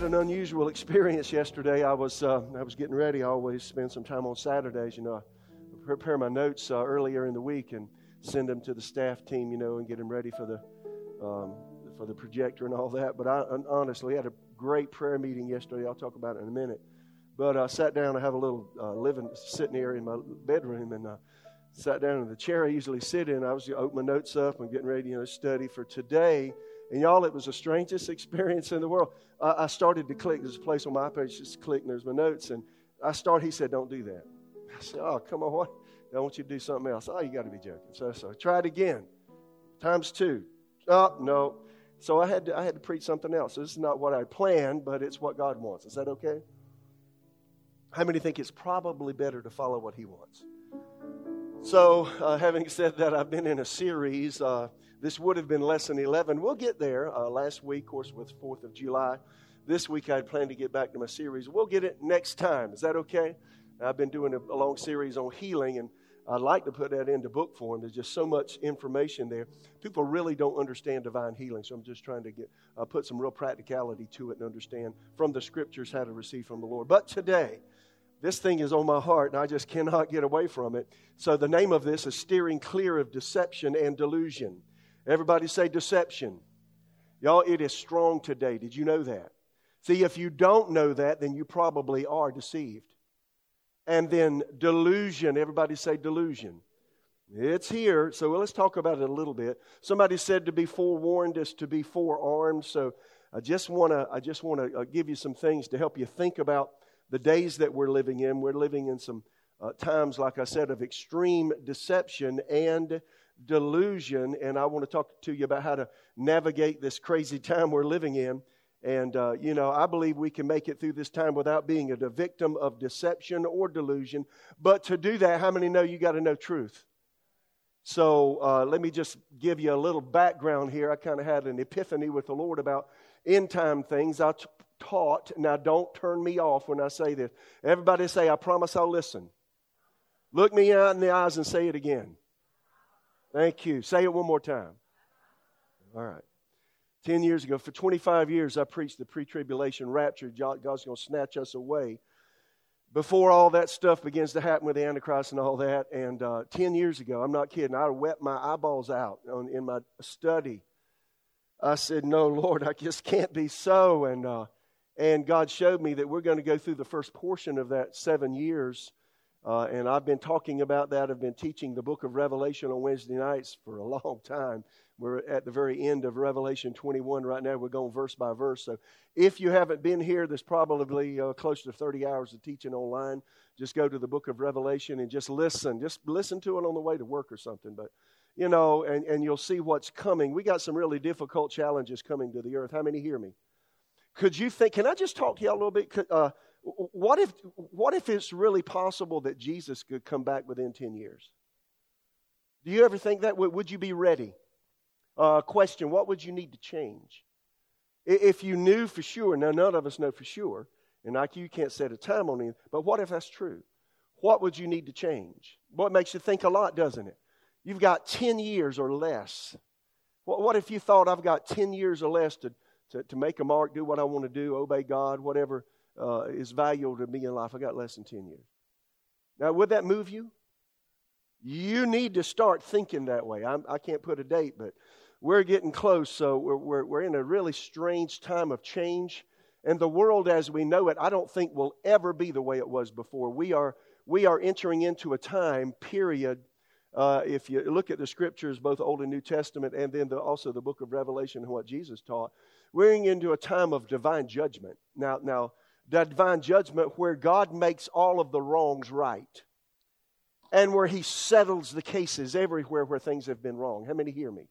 had an unusual experience yesterday. I was uh, I was getting ready. I always spend some time on Saturdays. You know, I prepare my notes uh, earlier in the week and send them to the staff team. You know, and get them ready for the um, for the projector and all that. But I honestly had a great prayer meeting yesterday. I'll talk about it in a minute. But I sat down. I have a little uh, living sitting area in my bedroom, and uh, sat down in the chair I usually sit in. I was opening my notes up and getting ready, you know, study for today. And y'all, it was the strangest experience in the world. I, I started to click. There's a place on my page, just click, and there's my notes. And I started, he said, Don't do that. I said, Oh, come on, what? I want you to do something else. Oh, you got to be joking. So, so I tried again. Times two. Oh, no. So I had, to, I had to preach something else. This is not what I planned, but it's what God wants. Is that okay? How many think it's probably better to follow what He wants? So, uh, having said that, I've been in a series. Uh, this would have been lesson 11. We'll get there. Uh, last week, of course, was 4th of July. This week, I'd planned to get back to my series. We'll get it next time. Is that okay? I've been doing a, a long series on healing, and I'd like to put that into book form. There's just so much information there. People really don't understand divine healing, so I'm just trying to get uh, put some real practicality to it and understand from the scriptures how to receive from the Lord. But today, this thing is on my heart, and I just cannot get away from it. So the name of this is Steering Clear of Deception and Delusion. Everybody say deception. Y'all, it is strong today. Did you know that? See, if you don't know that, then you probably are deceived. And then delusion. Everybody say delusion. It's here. So let's talk about it a little bit. Somebody said to be forewarned is to be forearmed. So I just want to I just want to uh, give you some things to help you think about the days that we're living in. We're living in some uh, times, like I said, of extreme deception and delusion, and I want to talk to you about how to navigate this crazy time we're living in. And, uh, you know, I believe we can make it through this time without being a victim of deception or delusion. But to do that, how many know you got to know truth? So uh, let me just give you a little background here. I kind of had an epiphany with the Lord about end time things. I t- taught, now don't turn me off when I say this. Everybody say, I promise I'll listen. Look me out in the eyes and say it again. Thank you. Say it one more time. All right. 10 years ago, for 25 years, I preached the pre tribulation rapture. God's going to snatch us away. Before all that stuff begins to happen with the Antichrist and all that, and uh, 10 years ago, I'm not kidding, I wept my eyeballs out on, in my study. I said, No, Lord, I just can't be so. And, uh, and God showed me that we're going to go through the first portion of that seven years uh, and I've been talking about that. I've been teaching the book of Revelation on Wednesday nights for a long time. We're at the very end of Revelation 21 right now. We're going verse by verse. So if you haven't been here, there's probably uh, close to 30 hours of teaching online. Just go to the book of Revelation and just listen. Just listen to it on the way to work or something. But, you know, and, and you'll see what's coming. We got some really difficult challenges coming to the earth. How many hear me? Could you think, can I just talk to y'all a little bit? Uh, what if, what if it's really possible that Jesus could come back within 10 years? Do you ever think that? Would you be ready? Uh, question What would you need to change? If you knew for sure, now none of us know for sure, and like you can't set a time on it, but what if that's true? What would you need to change? What makes you think a lot, doesn't it? You've got 10 years or less. What, what if you thought I've got 10 years or less to, to, to make a mark, do what I want to do, obey God, whatever uh, is valuable to me in life. I got less than 10 years. Now, would that move you? You need to start thinking that way. I'm, I can not put a date, but we're getting close. So we're, we're, we're in a really strange time of change. And the world as we know it, I don't think will ever be the way it was before. We are, we are entering into a time period. Uh, if you look at the scriptures, both Old and New Testament, and then the, also the book of Revelation and what Jesus taught, we're into a time of divine judgment. Now, now divine judgment where God makes all of the wrongs right and where He settles the cases everywhere where things have been wrong. How many hear me?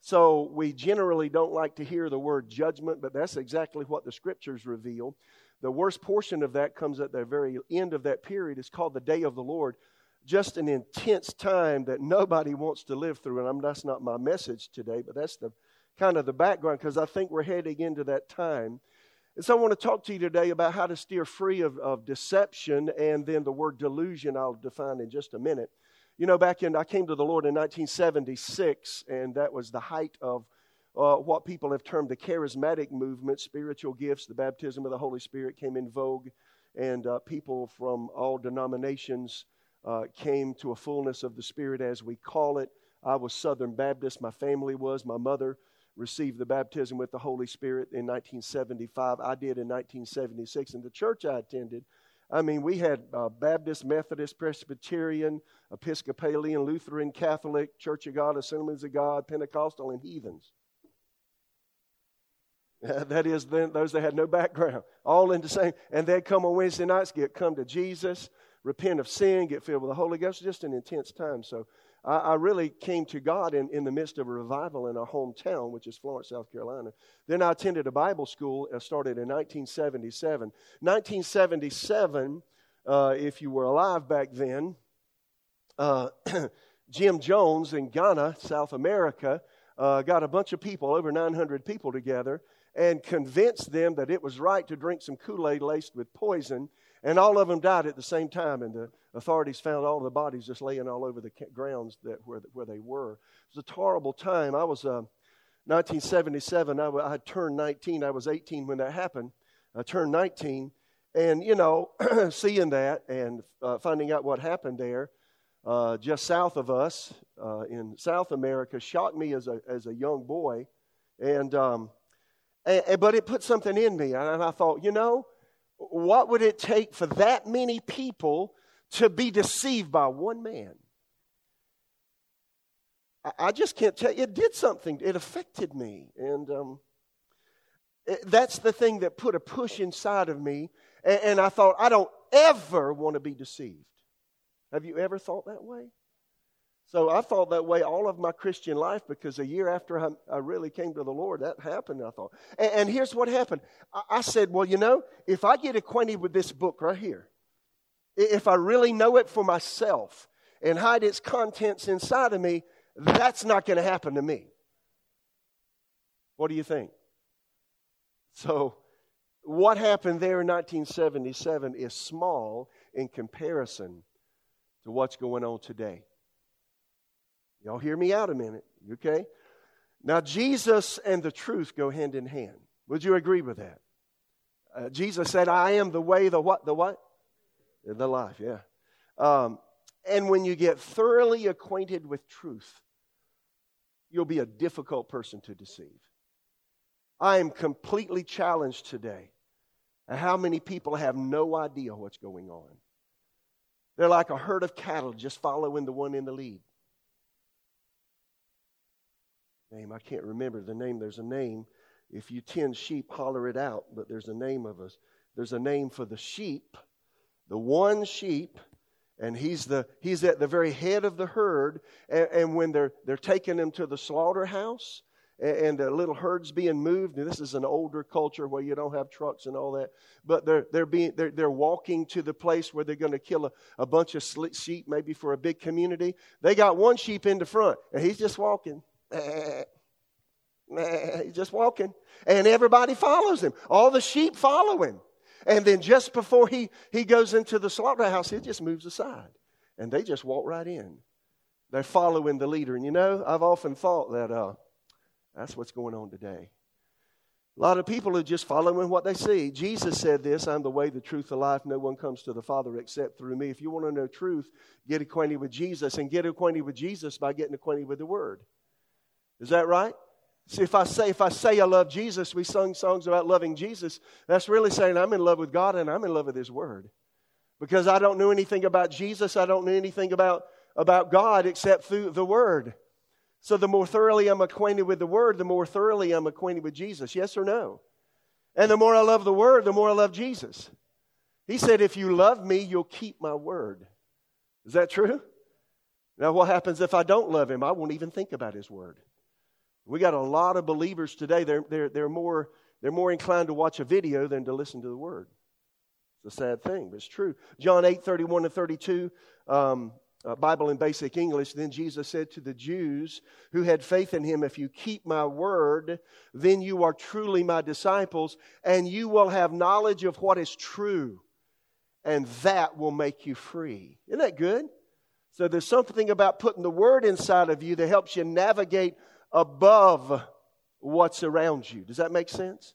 So we generally don't like to hear the word judgment, but that's exactly what the scriptures reveal. The worst portion of that comes at the very end of that period. It's called the day of the Lord. Just an intense time that nobody wants to live through. And I'm, that's not my message today, but that's the kind of the background because I think we're heading into that time and so I want to talk to you today about how to steer free of, of deception and then the word delusion I'll define in just a minute. You know, back in, I came to the Lord in 1976, and that was the height of uh, what people have termed the charismatic movement, spiritual gifts, the baptism of the Holy Spirit came in vogue, and uh, people from all denominations uh, came to a fullness of the Spirit, as we call it. I was Southern Baptist, my family was. My mother received the baptism with the Holy Spirit in 1975. I did in 1976. And the church I attended, I mean, we had uh, Baptist, Methodist, Presbyterian, Episcopalian, Lutheran, Catholic, Church of God, Assemblies of God, Pentecostal, and heathens. that is, those that had no background, all in the same. And they'd come on Wednesday nights, get come to Jesus, repent of sin, get filled with the Holy Ghost. Just an intense time. So I, I really came to God in, in the midst of a revival in our hometown, which is Florence, South Carolina. Then I attended a Bible school, uh, started in 1977. 1977, uh, if you were alive back then, uh, Jim Jones in Guyana, South America, uh, got a bunch of people, over 900 people together, and convinced them that it was right to drink some Kool Aid laced with poison. And all of them died at the same time. And the authorities found all the bodies just laying all over the grounds that where, where they were. It was a horrible time. I was uh, 1977. I, I turned 19. I was 18 when that happened. I turned 19, and you know, seeing that and uh, finding out what happened there, uh, just south of us uh, in South America, shocked me as a as a young boy, and, um, and, and but it put something in me, and I thought, you know, what would it take for that many people to be deceived by one man. I just can't tell you. It did something. It affected me. And um, it, that's the thing that put a push inside of me. And, and I thought, I don't ever want to be deceived. Have you ever thought that way? So I thought that way all of my Christian life because a year after I, I really came to the Lord, that happened, I thought. And, and here's what happened I, I said, well, you know, if I get acquainted with this book right here, if I really know it for myself and hide its contents inside of me, that's not going to happen to me. What do you think? So, what happened there in 1977 is small in comparison to what's going on today. Y'all hear me out a minute, okay? Now, Jesus and the truth go hand in hand. Would you agree with that? Uh, Jesus said, I am the way, the what, the what? The life, yeah. Um, and when you get thoroughly acquainted with truth, you'll be a difficult person to deceive. I am completely challenged today how many people have no idea what's going on. They're like a herd of cattle just following the one in the lead. Name, I can't remember the name. There's a name. If you tend sheep, holler it out, but there's a name of us. There's a name for the sheep the one sheep, and he's, the, he's at the very head of the herd. And, and when they're, they're taking him to the slaughterhouse, and, the little herd's being moved, and this is an older culture where you don't have trucks and all that, but they're, they're, being, they're, they're walking to the place where they're going to kill a, a bunch of sheep, maybe for a big community. They got one sheep in the front, and he's just walking. He's just walking. And everybody follows him. All the sheep follow him. And then just before he, he goes into the slaughterhouse, he just moves aside. And they just walk right in. They're following the leader. And you know, I've often thought that uh, that's what's going on today. A lot of people are just following what they see. Jesus said this I'm the way, the truth, the life. No one comes to the Father except through me. If you want to know truth, get acquainted with Jesus and get acquainted with Jesus by getting acquainted with the Word. Is that right? See, if I say if I say I love Jesus, we sung songs about loving Jesus. That's really saying I'm in love with God and I'm in love with His Word. Because I don't know anything about Jesus, I don't know anything about, about God except through the Word. So the more thoroughly I'm acquainted with the Word, the more thoroughly I'm acquainted with Jesus. Yes or no? And the more I love the Word, the more I love Jesus. He said, If you love me, you'll keep my Word. Is that true? Now, what happens if I don't love Him? I won't even think about His Word. We got a lot of believers today, they're, they're, they're, more, they're more inclined to watch a video than to listen to the word. It's a sad thing, but it's true. John 8, 31 and 32, um, uh, Bible in basic English. Then Jesus said to the Jews who had faith in him, If you keep my word, then you are truly my disciples, and you will have knowledge of what is true, and that will make you free. Isn't that good? So there's something about putting the word inside of you that helps you navigate above what's around you. Does that make sense?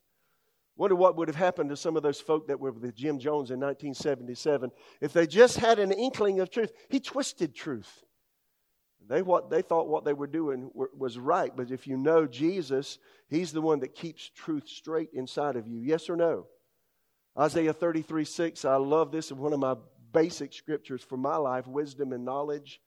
Wonder what would have happened to some of those folk that were with Jim Jones in 1977 if they just had an inkling of truth. He twisted truth. They, what, they thought what they were doing were, was right, but if you know Jesus, He's the one that keeps truth straight inside of you. Yes or no? Isaiah 33 6, I love this, one of my basic scriptures for my life wisdom and knowledge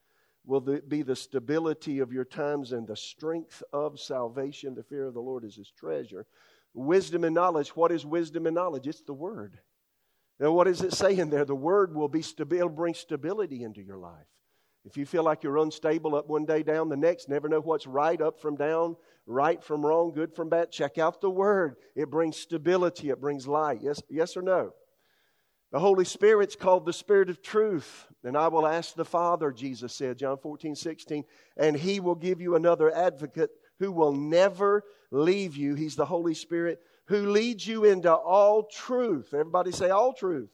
will be the stability of your times and the strength of salvation. The fear of the Lord is his treasure. Wisdom and knowledge. What is wisdom and knowledge? It's the word. Now, what is it saying there? The word will be stabil- bring stability into your life. If you feel like you're unstable up one day, down the next, never know what's right, up from down, right from wrong, good from bad, check out the word. It brings stability, it brings light. Yes, yes or no? The Holy Spirit's called the Spirit of truth. And I will ask the Father, Jesus said, John 14, 16, and he will give you another advocate who will never leave you. He's the Holy Spirit who leads you into all truth. Everybody say, all truth.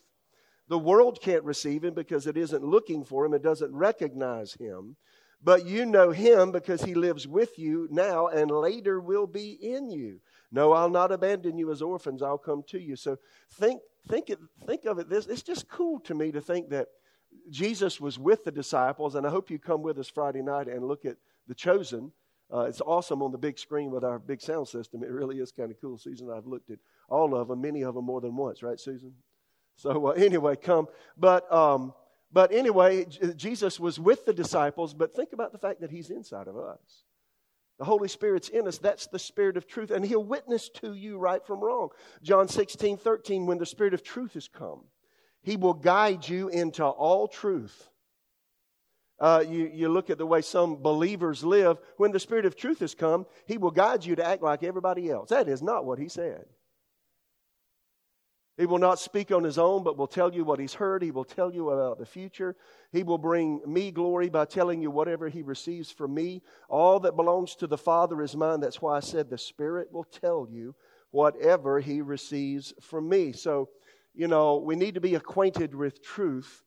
The world can't receive him because it isn't looking for him, it doesn't recognize him. But you know him because he lives with you now and later will be in you. No, I'll not abandon you as orphans. I'll come to you. So think, think, it, think of it this. It's just cool to me to think that Jesus was with the disciples, and I hope you come with us Friday night and look at The Chosen. Uh, it's awesome on the big screen with our big sound system. It really is kind of cool. Susan, I've looked at all of them, many of them more than once, right, Susan? So uh, anyway, come. But um, but anyway, J- Jesus was with the disciples. But think about the fact that He's inside of us. The Holy Spirit's in us. That's the Spirit of truth. And He'll witness to you right from wrong. John 16, 13, when the Spirit of truth has come, He will guide you into all truth. Uh, you, you look at the way some believers live. When the Spirit of truth has come, He will guide you to act like everybody else. That is not what He said. He will not speak on his own, but will tell you what he's heard. He will tell you about the future. He will bring me glory by telling you whatever he receives from me. All that belongs to the Father is mine. That's why I said the Spirit will tell you whatever he receives from me. So, you know, we need to be acquainted with truth.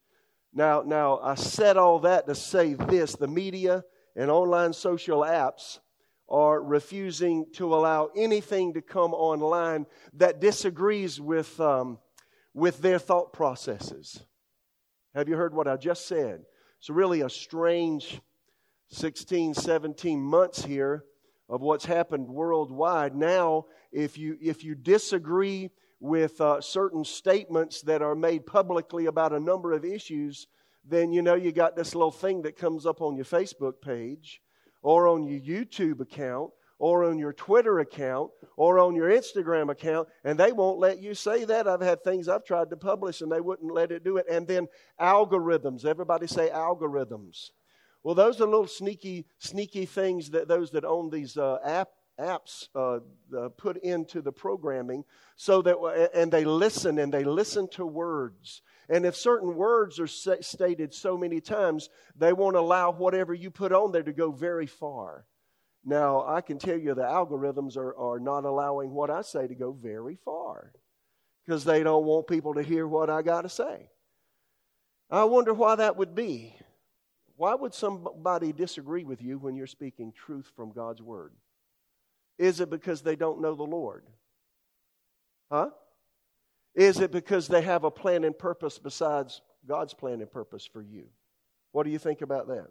Now, now I said all that to say this the media and online social apps are refusing to allow anything to come online that disagrees with, um, with their thought processes. Have you heard what I just said? It's really a strange 16, 17 months here of what's happened worldwide. Now, if you, if you disagree with uh, certain statements that are made publicly about a number of issues, then you know you got this little thing that comes up on your Facebook page or on your YouTube account or on your Twitter account or on your Instagram account, and they won't let you say that. I've had things I've tried to publish and they wouldn't let it do it. And then algorithms. Everybody say algorithms. Well, those are little sneaky, sneaky things that those that own these uh, apps uh, uh, put into the programming, so that and they listen and they listen to words and if certain words are stated so many times, they won't allow whatever you put on there to go very far. Now, I can tell you the algorithms are, are not allowing what I say to go very far because they don't want people to hear what I got to say. I wonder why that would be. Why would somebody disagree with you when you're speaking truth from God's Word? Is it because they don't know the Lord? Huh? Is it because they have a plan and purpose besides God's plan and purpose for you? What do you think about that?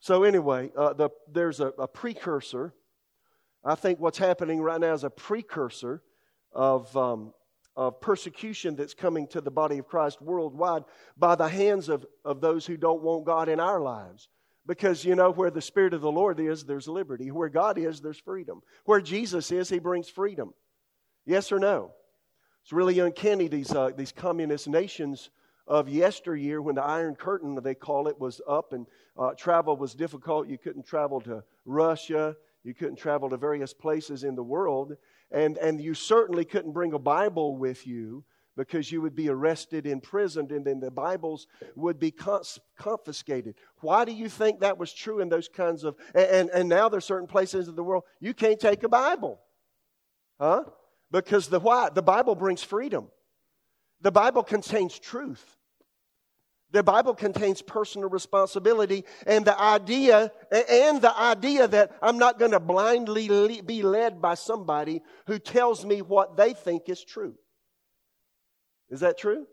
So, anyway, uh, the, there's a, a, precursor. I think what's happening right now is a precursor of, um, of persecution that's coming to the body of Christ worldwide by the hands of, of those who don't want God in our lives. Because, you know, where the Spirit of the Lord is, there's liberty. Where God is, there's freedom. Where Jesus is, He brings freedom. Yes or no? It's really uncanny, these, uh, these communist nations of yesteryear when the Iron Curtain, they call it, was up and uh, travel was difficult. You couldn't travel to Russia, you couldn't travel to various places in the world, and, and you certainly couldn't bring a Bible with you because you would be arrested, imprisoned, and then the Bibles would be confiscated. Why do you think that was true in those kinds of. And, and, now there's certain places in the world you can't take a Bible. Huh? Because the why? The Bible brings freedom. The Bible contains truth. The Bible contains personal responsibility and the idea and the idea that I'm not going to blindly be led by somebody who tells me what they think is true. Is that true?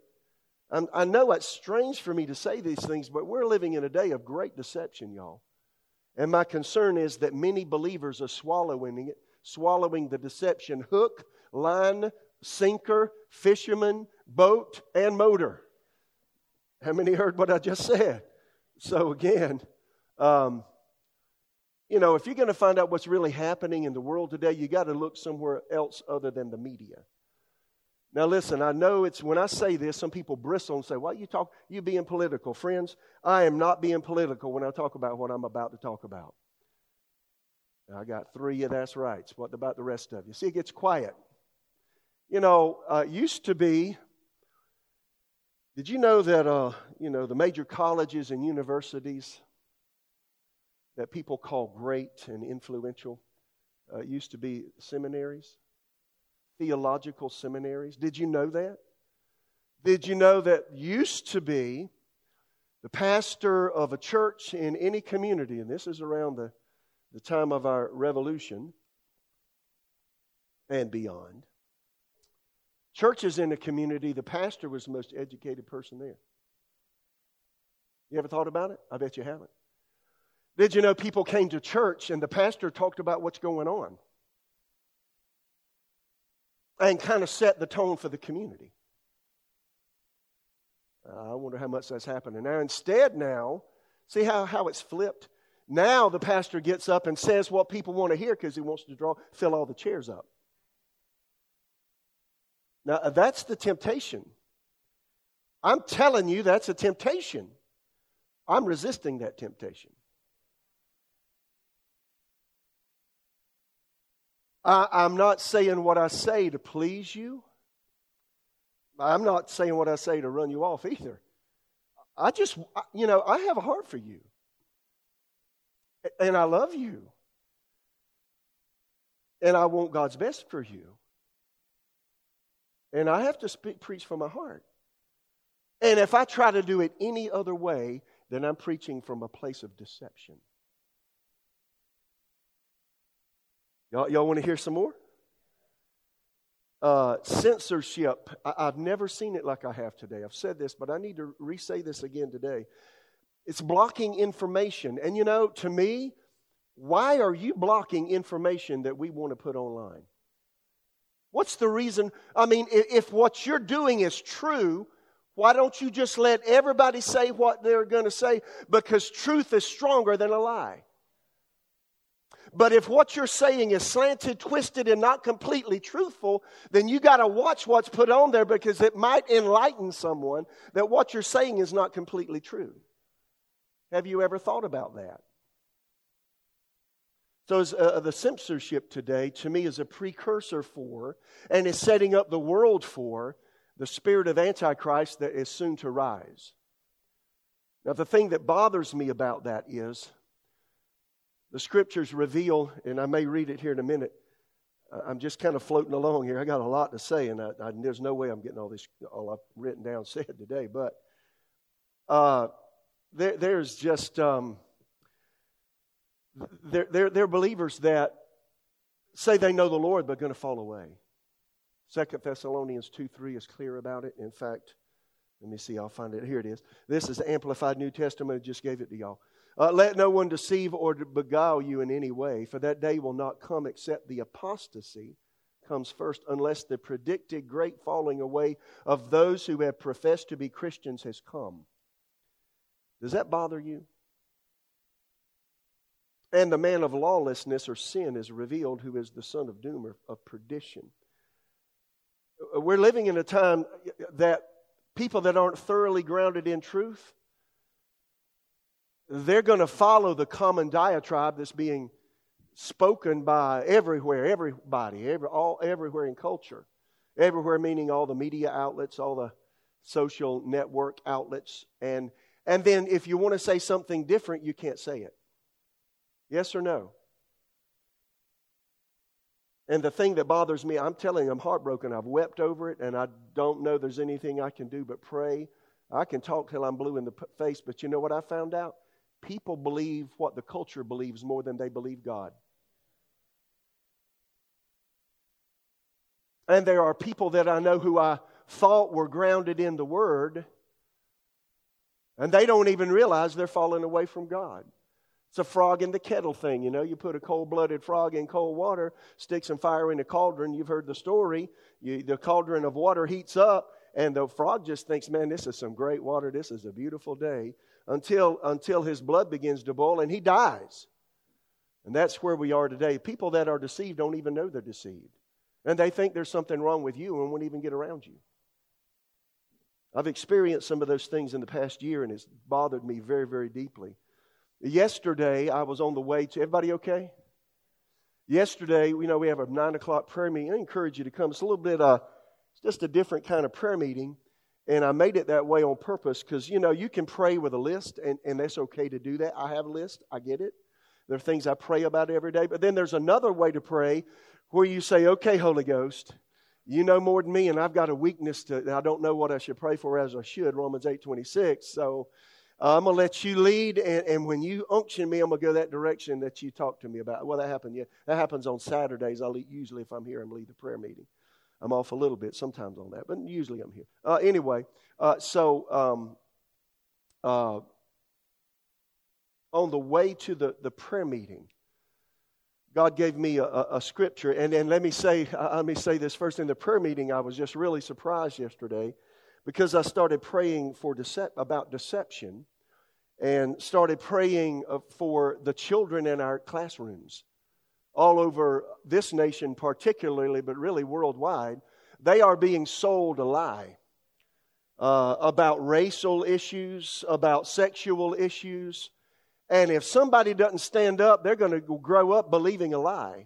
I'm, i know it's strange for me to say these things, but we're living in a day of great deception, y'all. And my concern is that many believers are swallowing it, swallowing the deception hook, line, sinker, fisherman, boat, and motor. How many heard what I just said? So, again, um, you know, if you're going to find out what's really happening in the world today, you got to look somewhere else other than the media. Now, listen, I know it's when I say this, some people bristle and say, Why you talk? You being political. Friends, I am not being political when I talk about what I'm about to talk about. I got three of that's right. What about the rest of you? See, it gets quiet. You know, uh, used to be did you know that, uh, you know, the major colleges and universities that people call great and influential uh, used to be seminaries, theological seminaries? Did you know that? Did you know that used to be the pastor of a church in any community, and this is around the, the time of our revolution and beyond, Churches in the community, the pastor was the most educated person there. You ever thought about it? I bet you haven't. Did you know people came to church and the pastor talked about what's going on? And kind of set the tone for the community. Uh, I wonder how much that's happening now. Instead, now, see how, how it's flipped? Now the pastor gets up and says what people want to hear because he wants to draw, fill all the chairs up. Now, uh, that's the temptation. I'm telling you, that's a temptation. I'm resisting that temptation. I, I'm not saying what I say to please you. I'm not saying what I say to run you off either. I just, you know, I have a heart for you. And I love you. And I want God's best for you. And I have to speak, preach from my heart. And if I try to do it any other way, then I'm preaching from a place of deception. Y'all, y'all want to hear some more? Uh, censorship. I, have never seen it like I have today. I've said this, but I need to re say this again today. It's blocking information. And you know, to me, why are you blocking information that we want to put online? What's the reason? I mean, if what you're doing is true, why don't you just let everybody say what they're going to say? Because truth is stronger than a lie. But if what you're saying is slanted, twisted, and not completely truthful, then you got to watch what's put on there because it might enlighten someone that what you're saying is not completely true. Have you ever thought about that? So, uh, the censorship today, to me, is a precursor for and is setting up the world for the spirit of Antichrist that is soon to rise. Now, the thing that bothers me about that is the scriptures reveal, and I may read it here in a minute. I'm just kind of floating along here. I got a lot to say, and I, I, there's no way I'm getting all this all I've written down said today. But uh, there, there's just um, they're, they're, they're believers that say they know the Lord but going to fall away. Second Thessalonians 2 3 is clear about it. In fact, let me see, I'll find it. Here it is. This is the Amplified New Testament. I just gave it to y'all. Uh, Let no one deceive or beguile you in any way, for that day will not come except the apostasy comes first, unless the predicted great falling away of those who have professed to be Christians has come. Does that bother you? And the man of lawlessness or sin is revealed, who is the son of doom or of perdition. We're living in a time that people that aren't thoroughly grounded in truth, they're going to follow the common diatribe that's being spoken by everywhere, everybody, every, all, everywhere in culture. Everywhere meaning all the media outlets, all the social network outlets. And, and then if you want to say something different, you can't say it. Yes or no? And the thing that bothers me, I'm telling you, I'm heartbroken. I've wept over it, and I don't know there's anything I can do but pray I can talk till I'm blue in the face, but you know what I found out? People believe what the culture believes more than they believe God. And there are people that I know who I thought were grounded in the Word, and they don't even realize they're falling away from God. It's a frog in the kettle thing, you know. You put a cold blooded frog in cold water, stick some fire in a cauldron. You've heard the story. You, the cauldron of water heats up, and the frog just thinks, man, this is some great water. This is a beautiful day. Until, until his blood begins to boil and he dies. And that's where we are today. People that are deceived don't even know they're deceived. And they think there's something wrong with you and won't even get around you. I've experienced some of those things in the past year, and it's bothered me very, very deeply. Yesterday, I was on the way to. Everybody okay? Yesterday, you know, we have a nine o'clock prayer meeting. I encourage you to come. It's a little bit, uh, it's just a different kind of prayer meeting. And I made it that way on purpose because, you know, you can pray with a list, and, and that's okay to do that. I have a list, I get it. There are things I pray about every day. But then there's another way to pray where you say, okay, Holy Ghost, you know more than me, and I've got a weakness to, I don't know what I should pray for as I should, Romans 8 26. So uh, I'm going to let you lead, and, and, when you unction me, I'm going to go that direction that you talked to me about. Well, that happened. Yeah, that happens on Saturdays. I'll usually, if I'm here, I'm lead the prayer meeting. I'm off a little bit sometimes on that, but usually I'm here. Uh, anyway, uh, so um, uh, on the way to the, the prayer meeting, God gave me a, a, scripture, and, and let me say, let me say this first. In the prayer meeting, I was just really surprised yesterday because I started praying for decep- about deception, and started praying uh, for the children in our classrooms, all over this nation particularly, but really worldwide. They are being sold a lie. Uh, about racial issues, about sexual issues, and if somebody doesn't stand up, they're going to grow up believing a lie.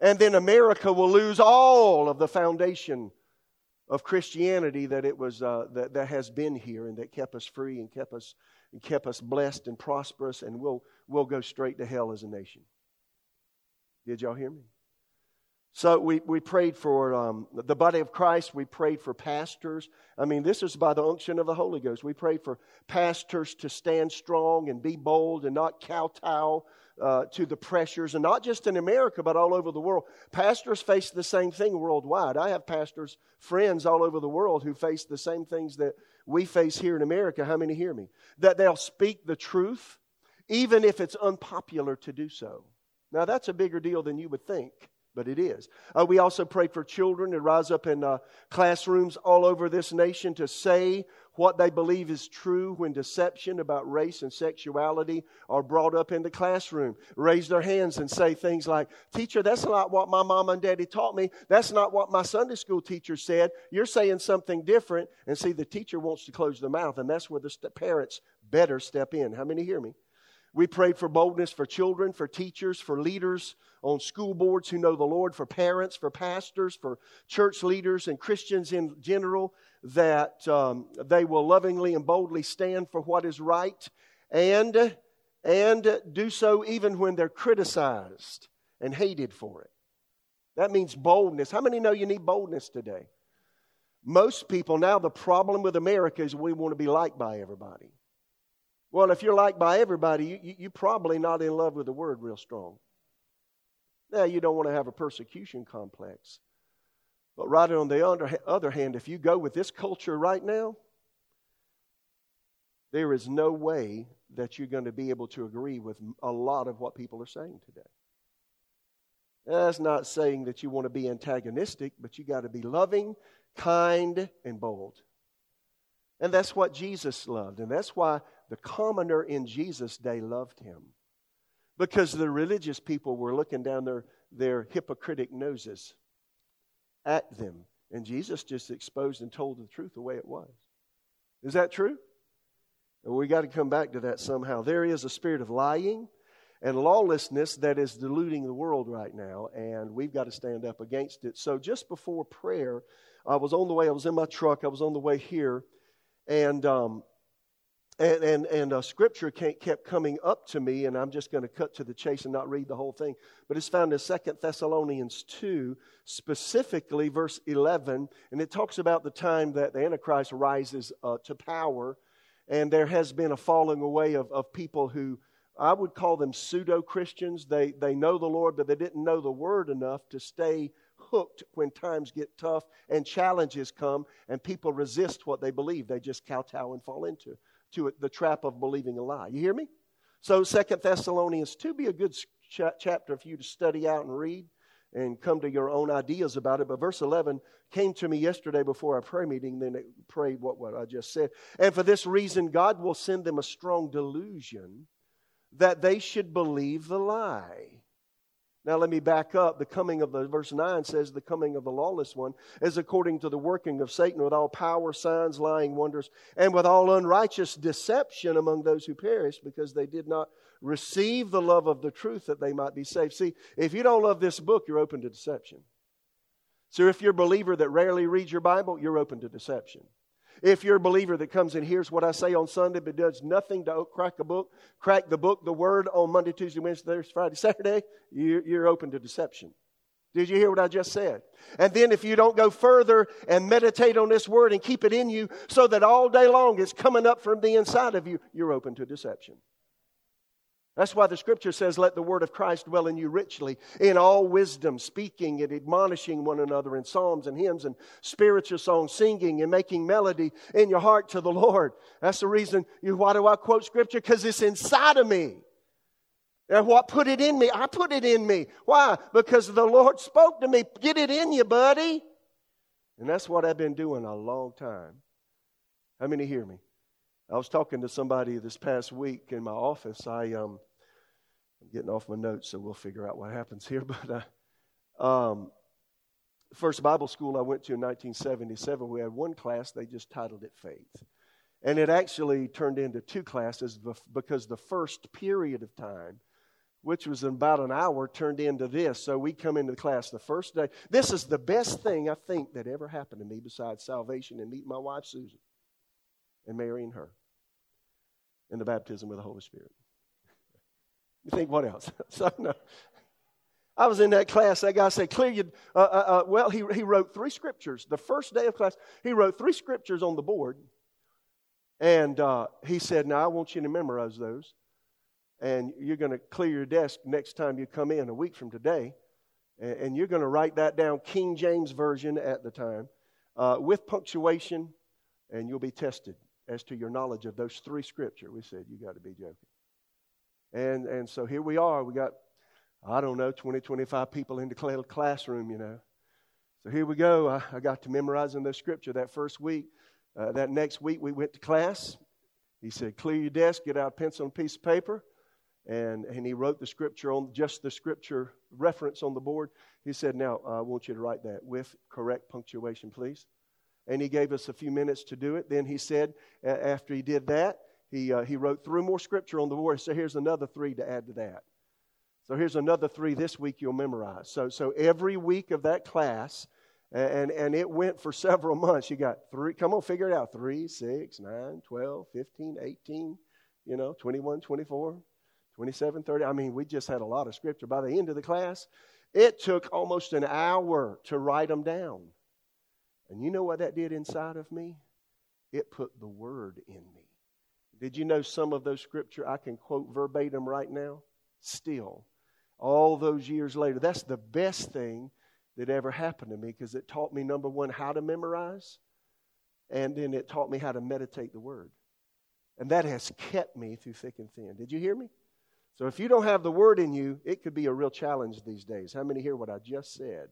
And then America will lose all of the foundation of Christianity that it was uh, that, that has been here and that kept us free and kept us and kept us blessed and prosperous, and we'll we'll go straight to hell as a nation. Did y'all hear me? So we, we prayed for um, the body of Christ. We prayed for pastors. I mean, this is by the unction of the Holy Ghost. We prayed for pastors to stand strong and be bold and not kowtow uh, to the pressures, and not just in America, but all over the world. Pastors face the same thing worldwide. I have pastors, friends all over the world who face the same things that we face here in America. How many hear me? That they'll speak the truth, even if it's unpopular to do so. Now, that's a bigger deal than you would think but it is. Uh, we also pray for children to rise up in uh, classrooms all over this nation to say what they believe is true when deception about race and sexuality are brought up in the classroom. Raise their hands and say things like, Teacher, that's not what my mom and daddy taught me. That's not what my Sunday school teacher said. You're saying something different. And see, the teacher wants to close their mouth, and that's where the st- parents better step in. How many hear me? We prayed for boldness for children, for teachers, for leaders on school boards who know the Lord, for parents, for pastors, for church leaders, and Christians in general, that um, they will lovingly and boldly stand for what is right and, and do so even when they're criticized and hated for it. That means boldness. How many know you need boldness today? Most people now, the problem with America is we want to be liked by everybody. Well, if you're liked by everybody, you, you, you're probably not in love with the word real strong. Now, you don't want to have a persecution complex. But right on the other hand, if you go with this culture right now, there is no way that you're going to be able to agree with a lot of what people are saying today. That's not saying that you want to be antagonistic, but you got to be loving, kind, and bold. And that's what Jesus loved. And that's why the commoner in Jesus' day loved him. Because the religious people were looking down their, their hypocritic noses at them. And Jesus just exposed and told the truth the way it was. Is that true? We got to come back to that somehow. There is a spirit of lying and lawlessness that is deluding the world right now, and we've got to stand up against it. So, just before prayer, I was on the way, I was in my truck, I was on the way here, and um, and, and, and a scripture kept coming up to me, and I'm just going to cut to the chase and not read the whole thing. But it's found in Second Thessalonians 2, specifically verse 11, and it talks about the time that the Antichrist rises uh, to power, and there has been a falling away of, of people who I would call them pseudo Christians. They, they know the Lord, but they didn't know the Word enough to stay hooked when times get tough and challenges come, and people resist what they believe. They just kowtow and fall into to the trap of believing a lie. You hear me? So Second Thessalonians 2 be a good ch- chapter for you to study out and read and come to your own ideas about it. But verse 11 came to me yesterday before our prayer meeting, then it prayed what, what I just said. And for this reason, God will send them a strong delusion that they should believe the lie now, let me back up. The coming of the, verse 9 says, the coming of the lawless one is according to the working of Satan with all power, signs, lying wonders, and with all unrighteous deception among those who perish because they did not receive the love of the truth that they might be saved. See, if you don't love this book, you're open to deception. So if you're a believer that rarely reads your Bible, you're open to deception. If you're a believer that comes and hears what I say on Sunday but does nothing to crack a book, crack the book, the word on Monday, Tuesday, Wednesday, Thursday, Friday, Saturday, you're open to deception. Did you hear what I just said? And then if you don't go further and meditate on this word and keep it in you so that all day long it's coming up from the inside of you, you're open to deception. That's why the scripture says, Let the word of Christ dwell in you richly, in all wisdom, speaking and admonishing one another in psalms and hymns and spiritual songs, singing and making melody in your heart to the Lord. That's the reason, you, why do I quote scripture? Because it's inside of me. And what put it in me? I put it in me. Why? Because the Lord spoke to me. Get it in you, buddy. And that's what I've been doing a long time. How many hear me? I was talking to somebody this past week in my office. I um, I'm getting off my notes, so we'll figure out what happens here. But uh, um, first Bible school I went to in 1977, we had one class. They just titled it Faith, and it actually turned into two classes because the first period of time which was about an hour, turned into this. So we come into the class the first day. This is the best thing I think that ever happened to me besides salvation and meeting my wife, Susan, and marrying her, and the baptism with the Holy Spirit. You think, what else? so, no. I was in that class. That guy said, Clear you. Uh, uh, uh, well, he, he wrote three scriptures. The first day of class, he wrote three scriptures on the board. And uh, he said, Now, I want you to memorize those. And you're going to clear your desk next time you come in a week from today. And, and you're going to write that down, King James Version at the time, uh, with punctuation, and you'll be tested as to your knowledge of those three scripture. We said, You got to be joking. And, and so here we are. We got, I don't know, 20, 25 people in the classroom, you know. So here we go. I, I got to memorizing the scripture that first week. Uh, that next week, we went to class. He said, Clear your desk, get out a pencil and piece of paper. And, and he wrote the scripture on just the scripture reference on the board. He said, Now, I want you to write that with correct punctuation, please. And he gave us a few minutes to do it. Then he said, after he did that, he, uh, he wrote three more scripture on the board. So here's another three to add to that. So here's another three this week you'll memorize. So, so every week of that class, and, and it went for several months. You got three, come on, figure it out. Three, six, nine, 12, 15, 18, you know, 21, 24, 27, 30. I mean, we just had a lot of scripture. By the end of the class, it took almost an hour to write them down. And you know what that did inside of me? It put the word in me. Did you know some of those scripture I can quote verbatim right now? Still, all those years later. That's the best thing that ever happened to me because it taught me, number one, how to memorize, and then it taught me how to meditate the word. And that has kept me through thick and thin. Did you hear me? So if you don't have the word in you, it could be a real challenge these days. How many hear what I just said?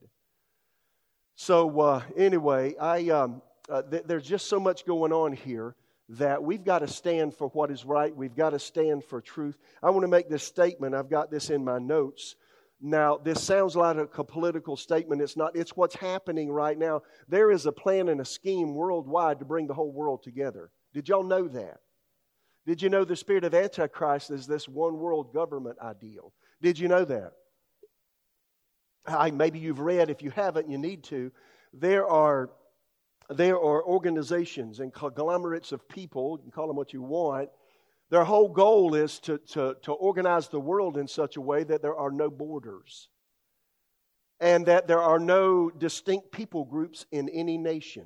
So uh, anyway, I um, uh, th- there's just so much going on here that we've got to stand for what is right. We've got to stand for truth. I want to make this statement. I've got this in my notes. Now, this sounds like a political statement. It's not. It's what's happening right now. There is a plan and a scheme worldwide to bring the whole world together. Did y'all know that? Did you know the spirit of Antichrist is this one world government ideal? Did you know that? I, maybe you've read, if you haven't, you need to. There are there are organizations and conglomerates of people, you can call them what you want. Their whole goal is to, to, to organize the world in such a way that there are no borders and that there are no distinct people groups in any nation.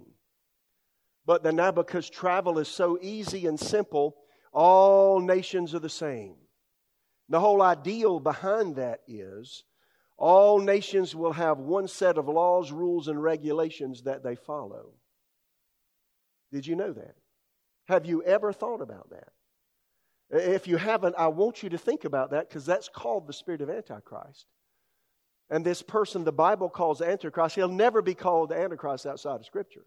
But then now, because travel is so easy and simple, all nations are the same. The whole ideal behind that is all nations will have one set of laws, rules, and regulations that they follow. Did you know that? Have you ever thought about that? If you haven't, I want you to think about that because that's called the spirit of Antichrist. And this person the Bible calls Antichrist, he'll never be called Antichrist outside of Scripture.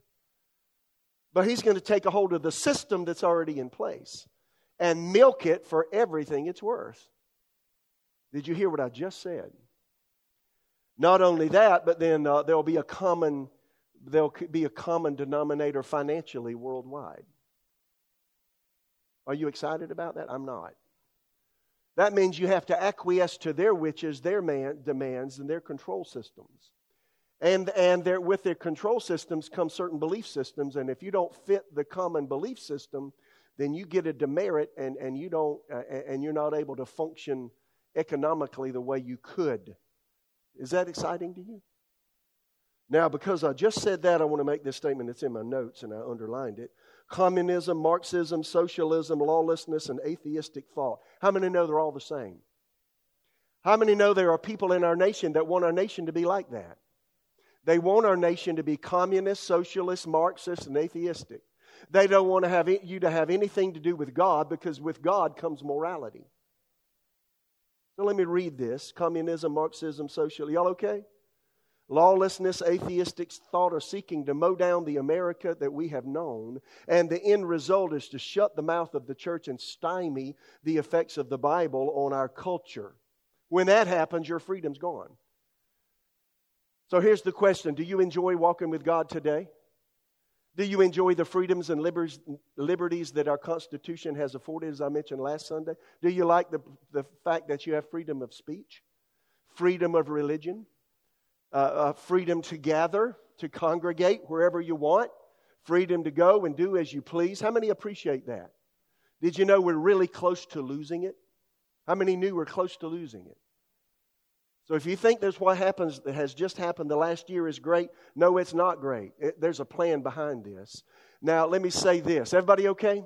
But he's going to take a hold of the system that's already in place and milk it for everything it's worth. Did you hear what I just said? Not only that, but then uh, there'll be a common there'll be a common denominator financially worldwide. Are you excited about that? I'm not. That means you have to acquiesce to their witches, their man, demands, and their control systems. And, and there, with their control systems come certain belief systems, and if you don't fit the common belief system, then you get a demerit and, and, you don't, uh, and you're not able to function economically the way you could. Is that exciting to you? Now, because I just said that, I want to make this statement that's in my notes, and I underlined it. Communism, Marxism, socialism, lawlessness, and atheistic thought. How many know they're all the same? How many know there are people in our nation that want our nation to be like that? They want our nation to be communist, socialist, Marxist, and atheistic. They don't want to have you to have anything to do with God because with God comes morality. So let me read this communism, Marxism, socialism. Y'all okay? Lawlessness, atheistic thought are seeking to mow down the America that we have known, and the end result is to shut the mouth of the church and stymie the effects of the Bible on our culture. When that happens, your freedom's gone. So here's the question Do you enjoy walking with God today? Do you enjoy the freedoms and liberties that our Constitution has afforded, as I mentioned last Sunday? Do you like the, the fact that you have freedom of speech, freedom of religion, uh, uh, freedom to gather, to congregate wherever you want, freedom to go and do as you please? How many appreciate that? Did you know we're really close to losing it? How many knew we're close to losing it? So if you think that's what happens that has just happened the last year is great, no, it's not great. It, there's a plan behind this. Now, let me say this. Everybody okay?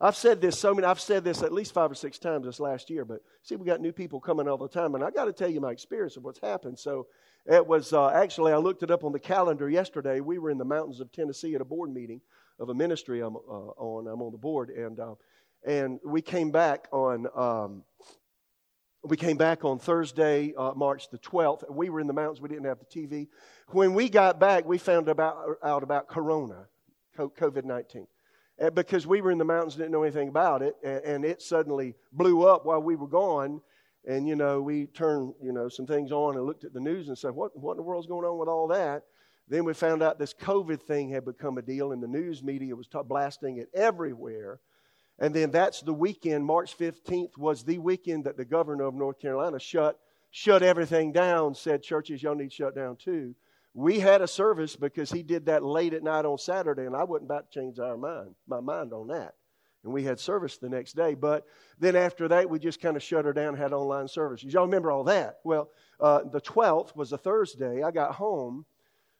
I've said this so many, I've said this at least five or six times this last year, but see, we got new people coming all the time, and I got to tell you my experience of what's happened. So it was uh, actually, I looked it up on the calendar yesterday. We were in the mountains of Tennessee at a board meeting of a ministry I'm uh, on. I'm on the board, and uh, and we came back on um, we came back on Thursday, uh, March the 12th. We were in the mountains. We didn't have the TV. When we got back, we found about, out about Corona, COVID 19. Because we were in the mountains, didn't know anything about it, and, and it suddenly blew up while we were gone. And, you know, we turned, you know, some things on and looked at the news and said, what, what in the world's going on with all that? Then we found out this COVID thing had become a deal, and the news media was t- blasting it everywhere. And then that's the weekend, March 15th was the weekend that the governor of North Carolina shut, shut everything down, said, churches, y'all need shut down too. We had a service because he did that late at night on Saturday, and I wasn't about to change our mind, my mind on that. And we had service the next day. But then after that, we just kind of shut her down had online services. Y'all remember all that? Well, uh, the 12th was a Thursday. I got home.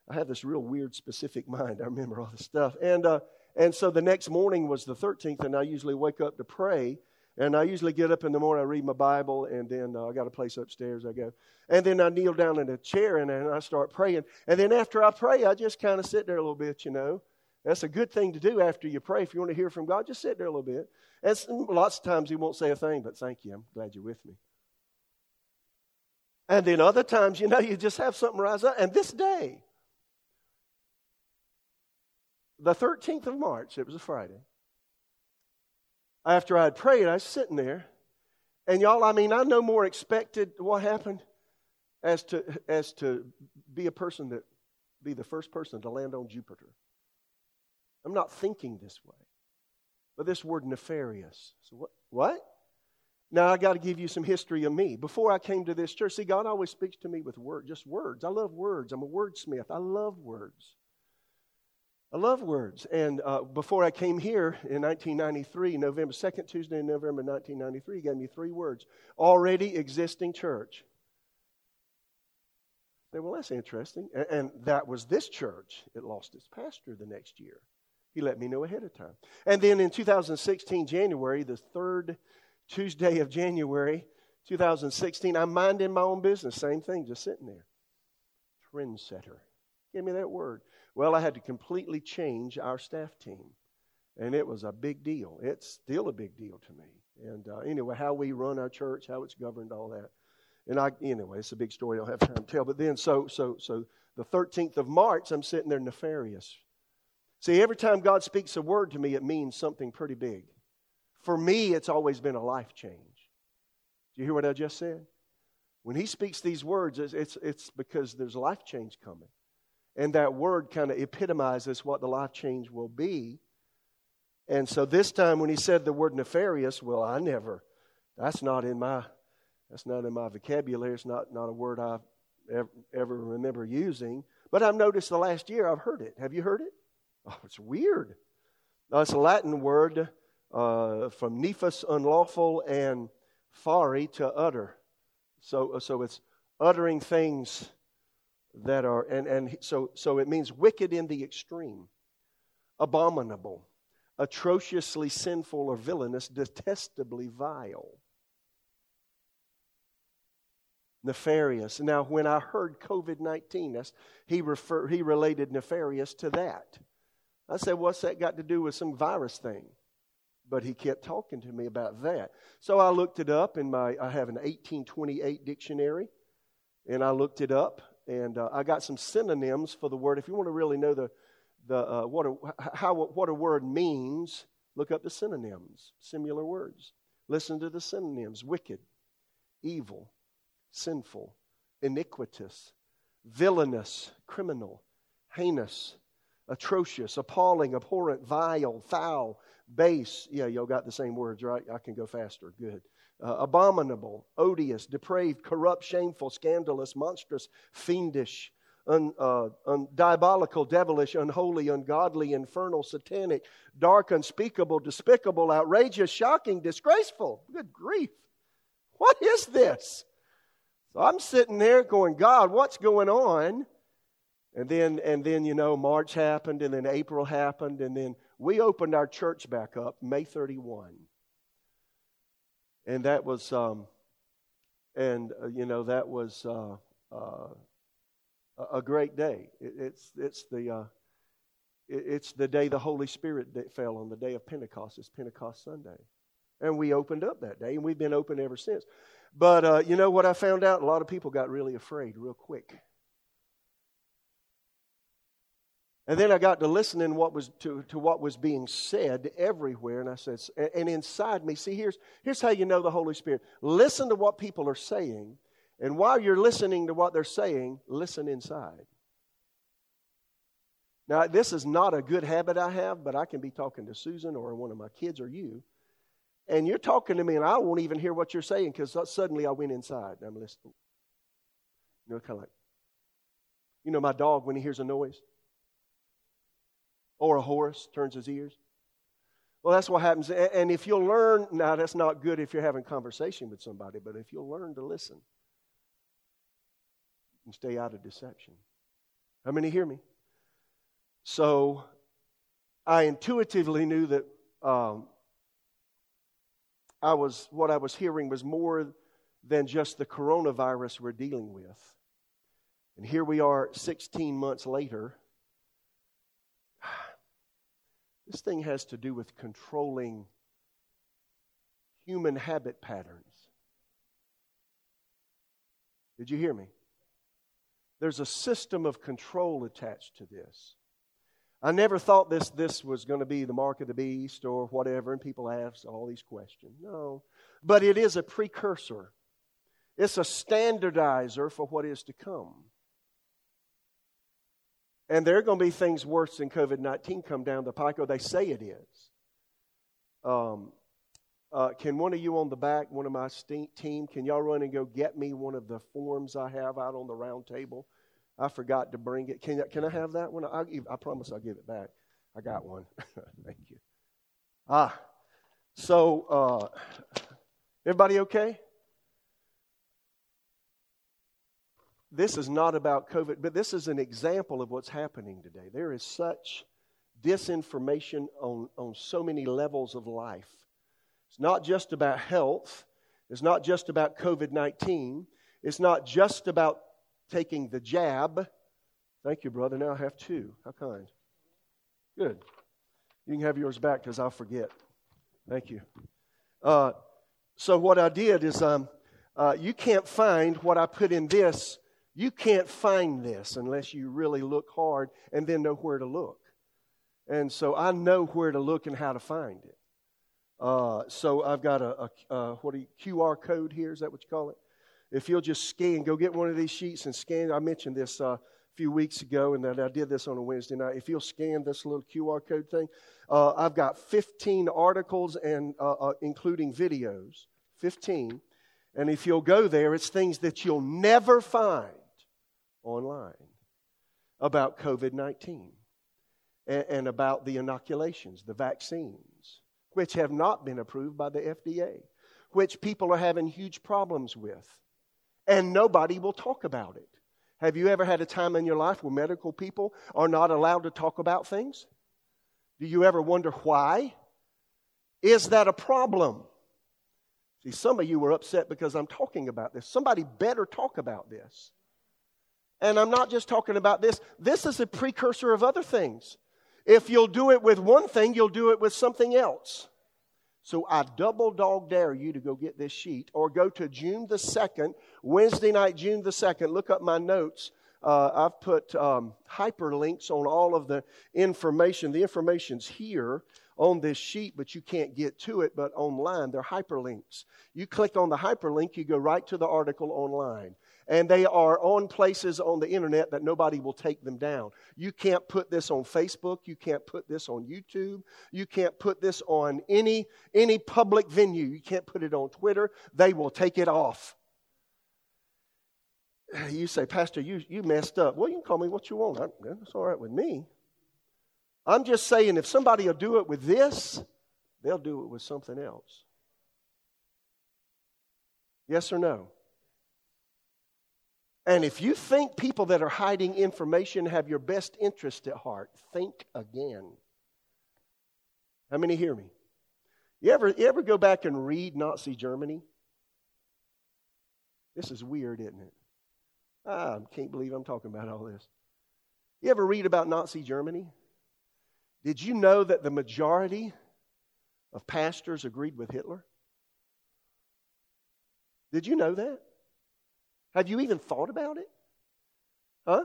I have this real weird, specific mind. I remember all this stuff. And uh, and so the next morning was the 13th, and I usually wake up to pray. And I usually get up in the morning, I read my Bible, and then uh, I got a place upstairs I go. And then I kneel down in a chair and, and I start praying. And then after I pray, I just kind of sit there a little bit, you know. That's a good thing to do after you pray. If you want to hear from God, just sit there a little bit. And lots of times He won't say a thing, but thank you. I'm glad you're with me. And then other times, you know, you just have something rise up. And this day, the 13th of March, it was a Friday, after I had prayed, I was sitting there. And y'all, I mean, I no more expected what happened as to, as to be a person that be the first person to land on Jupiter. I'm not thinking this way. But this word nefarious. So what? What? Now I got to give you some history of me. Before I came to this church, see, God always speaks to me with words, just words. I love words. I'm a wordsmith. I love words. I love words. And uh, before I came here in 1993, November 2nd Tuesday in November 1993, he gave me three words already existing church. I said, well, that's interesting. And, and that was this church. It lost its pastor the next year. He let me know ahead of time. And then in 2016, January, the third Tuesday of January, 2016, I'm minding my own business. Same thing, just sitting there. Trendsetter. Give me that word. Well, I had to completely change our staff team, and it was a big deal. It's still a big deal to me. And uh, anyway, how we run our church, how it's governed, all that. And I, anyway, it's a big story. I don't have time to tell. But then, so, so, so the 13th of March, I'm sitting there nefarious. See, every time God speaks a word to me, it means something pretty big. For me, it's always been a life change. Do you hear what I just said? When He speaks these words, it's, it's, it's because there's a life change coming. And that word kind of epitomizes what the life change will be. And so this time when he said the word nefarious, well, I never, that's not in my, that's not in my vocabulary. It's not, not a word I ever, ever remember using. But I've noticed the last year I've heard it. Have you heard it? Oh, it's weird. Uh, it's a Latin word uh, from nefas, unlawful, and fari, to utter. So, so it's uttering things that are, and, and so, so it means wicked in the extreme, abominable, atrociously sinful or villainous, detestably vile, nefarious. Now, when I heard COVID 19, he, refer, he related nefarious to that. I said, What's that got to do with some virus thing? But he kept talking to me about that. So I looked it up in my, I have an 1828 dictionary, and I looked it up and uh, I got some synonyms for the word. If you want to really know the, the, uh, what, a, how, what a word means, look up the synonyms, similar words. Listen to the synonyms wicked, evil, sinful, iniquitous, villainous, criminal, heinous, atrocious, appalling, abhorrent, vile, foul, base. Yeah, y'all got the same words, right? I can go faster. Good uh, abominable, odious, depraved, corrupt, shameful, scandalous, monstrous, fiendish, un, uh, un, diabolical, devilish, unholy, ungodly, infernal, satanic, dark, unspeakable, despicable, outrageous, shocking, disgraceful. Good grief. What is this? So I'm sitting there going, God, what's going on? And then, and then, you know, March happened, and then April happened, and then we opened our church back up May 31 and that was, um, and uh, you know, that was uh, uh, a great day. It, it's it's the uh, it, it's the day the Holy Spirit fell on the day of Pentecost. It's Pentecost Sunday, and we opened up that day, and we've been open ever since. But uh, you know what I found out? A lot of people got really afraid real quick. And then I got to listening what was to, to what was being said everywhere, and I said, and inside me, see, here's, here's how you know the Holy Spirit. Listen to what people are saying, and while you're listening to what they're saying, listen inside. Now, this is not a good habit I have, but I can be talking to Susan or one of my kids or you, and you're talking to me, and I won't even hear what you're saying because suddenly I went inside and I'm listening. You know, kind of like, you know, my dog when he hears a noise or a horse turns his ears. Well, that's what happens. And if you'll learn, now that's not good if you're having conversation with somebody, but if you'll learn to listen and stay out of deception. How many hear me? So I intuitively knew that um, I was what I was hearing was more than just the coronavirus we're dealing with. And here we are 16 months later this thing has to do with controlling human habit patterns. Did you hear me? There's a system of control attached to this. I never thought this, this was going to be the mark of the beast or whatever, and people ask all these questions. No. But it is a precursor, it's a standardizer for what is to come. And there are going to be things worse than COVID 19 come down the pike, or they say it is. Um, uh, can one of you on the back, one of my team, can y'all run and go get me one of the forms I have out on the round table? I forgot to bring it. Can, can I have that one? I, I promise I'll give it back. I got one. Thank you. Ah, so uh, everybody okay? This is not about COVID, but this is an example of what's happening today. There is such disinformation on, on so many levels of life. It's not just about health, it's not just about COVID 19, it's not just about taking the jab. Thank you, brother. Now I have two. How kind. Good. You can have yours back because I'll forget. Thank you. Uh, so, what I did is um, uh, you can't find what I put in this you can't find this unless you really look hard and then know where to look. And so I know where to look and how to find it. Uh, so I've got a, a, a what QR code here. Is that what you call it? If you'll just scan, go get one of these sheets and scan. I mentioned this uh, a few weeks ago, and that I did this on a Wednesday night. If you'll scan this little QR code thing, uh, I've got 15 articles and uh, uh, including videos. 15. And if you'll go there, it's things that you'll never find online about COVID 19 and, and about the inoculations, the vaccines, which have not been approved by the FDA, which people are having huge problems with. And nobody will talk about it. Have you ever had a time in your life where medical people are not allowed to talk about things? Do you ever wonder why? Is that a problem? See, some of you were upset because I'm talking about this. Somebody better talk about this. And I'm not just talking about this, this is a precursor of other things. If you'll do it with one thing, you'll do it with something else. So I double dog dare you to go get this sheet or go to June the 2nd, Wednesday night, June the 2nd. Look up my notes. Uh, I've put um, hyperlinks on all of the information. The information's here on this sheet, but you can't get to it. But online, they're hyperlinks. You click on the hyperlink, you go right to the article online and they are on places on the internet that nobody will take them down. You can't put this on Facebook, you can't put this on YouTube, you can't put this on any any public venue. You can't put it on Twitter. They will take it off. You say, Pastor, you, you messed up. Well, you can call me what you want. That's all right with me. I'm just saying, if somebody will do it with this, they'll do it with something else. Yes or no? And if you think people that are hiding information have your best interest at heart, think again. How many hear me? You ever, you ever go back and read Nazi Germany? This is weird, isn't it? I can't believe I'm talking about all this. You ever read about Nazi Germany? Did you know that the majority of pastors agreed with Hitler? Did you know that? Have you even thought about it? Huh?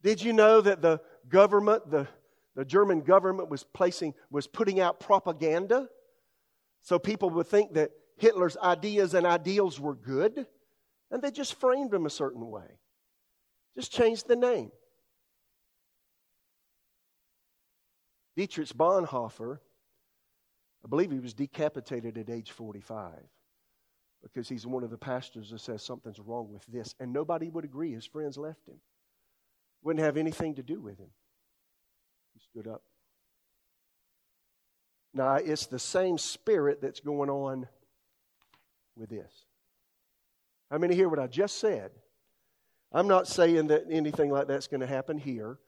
Did you know that the government, the, the German government was placing, was putting out propaganda so people would think that Hitler's ideas and ideals were good? And they just framed them a certain way. Just changed the name. Dietrich Bonhoeffer, I believe he was decapitated at age 45 because he's one of the pastors that says something's wrong with this. And nobody would agree. His friends left him, wouldn't have anything to do with him. He stood up. Now, it's the same spirit that's going on with this. How many hear what I just said? I'm not saying that anything like that's going to happen here,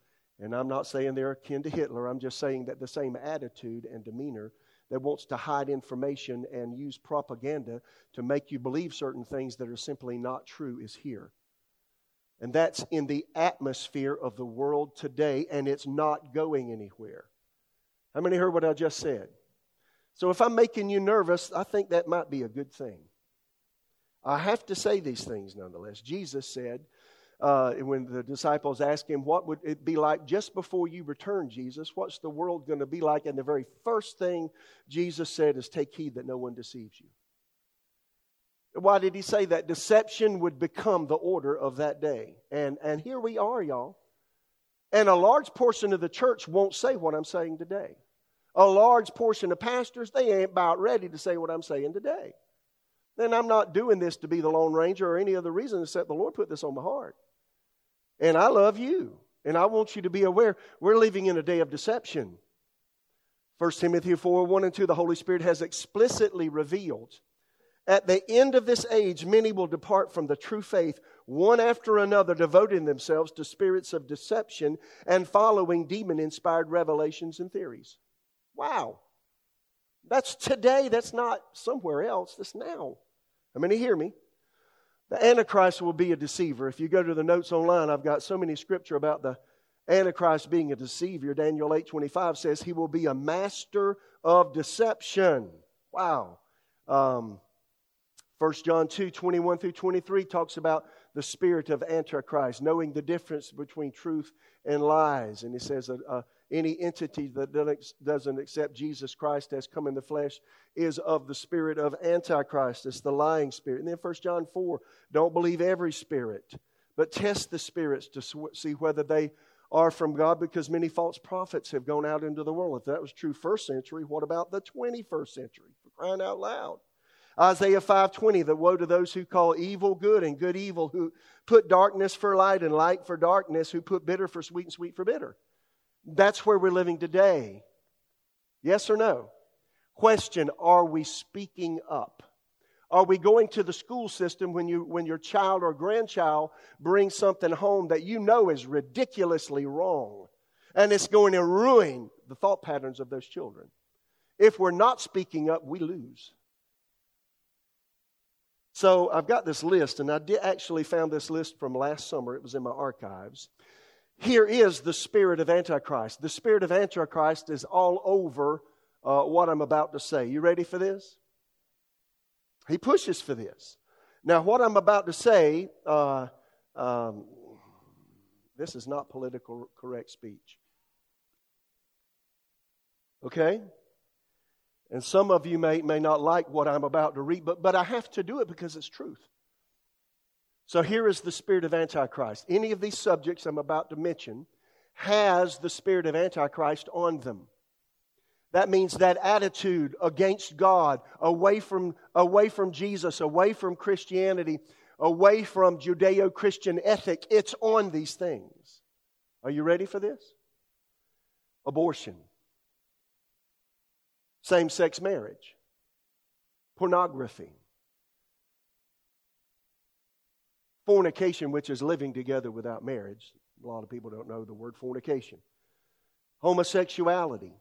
and I'm not saying they're akin to Hitler. I'm just saying that the same attitude and demeanor that wants to hide information and use propaganda to make you believe certain things that are simply not true is here. And that's in the atmosphere of the world today, and it's not going anywhere. How many heard what I just said? So if I'm making you nervous, I think that might be a good thing. I have to say these things nonetheless. Jesus said, uh, when the disciples asked him, What would it be like just before you return, Jesus? What's the world going to be like? And the very first thing Jesus said is, Take heed that no one deceives you. Why did he say that? Deception would become the order of that day. And, and here we are, y'all. And a large portion of the church won't say what I'm saying today. A large portion of pastors, they ain't about ready to say what I'm saying today. And I'm not doing this to be the Lone Ranger or any other reason except the Lord put this on my heart. And I love you. And I want you to be aware we're living in a day of deception. 1 Timothy 4 1 and 2, the Holy Spirit has explicitly revealed. At the end of this age, many will depart from the true faith, one after another, devoting themselves to spirits of deception and following demon inspired revelations and theories. Wow. That's today. That's not somewhere else. That's now. I mean, you hear me? The Antichrist will be a deceiver. If you go to the notes online, I've got so many scripture about the Antichrist being a deceiver. Daniel 8.25 says he will be a master of deception. Wow. Um, 1 John 2, 21 through 23 talks about the spirit of Antichrist, knowing the difference between truth and lies. And he says that uh, any entity that doesn't accept Jesus Christ as come in the flesh is of the spirit of Antichrist. It's the lying spirit. And then 1 John 4, don't believe every spirit, but test the spirits to see whether they are from God because many false prophets have gone out into the world. If that was true first century, what about the 21st century? For crying out loud. Isaiah 5:20, the woe to those who call evil good and good evil, who put darkness for light and light for darkness, who put bitter for sweet and sweet for bitter. That's where we're living today. Yes or no? Question Are we speaking up? Are we going to the school system when, you, when your child or grandchild brings something home that you know is ridiculously wrong and it's going to ruin the thought patterns of those children? If we're not speaking up, we lose. So I've got this list, and I did actually found this list from last summer. It was in my archives. Here is the spirit of Antichrist. The spirit of Antichrist is all over uh, what I'm about to say. You ready for this? He pushes for this. Now, what I'm about to say, uh, um, this is not political correct speech. Okay? And some of you may, may not like what I'm about to read, but, but I have to do it because it's truth. So here is the spirit of Antichrist. Any of these subjects I'm about to mention has the spirit of Antichrist on them. That means that attitude against God, away from, away from Jesus, away from Christianity, away from Judeo Christian ethic, it's on these things. Are you ready for this? Abortion, same sex marriage, pornography, fornication, which is living together without marriage. A lot of people don't know the word fornication. Homosexuality.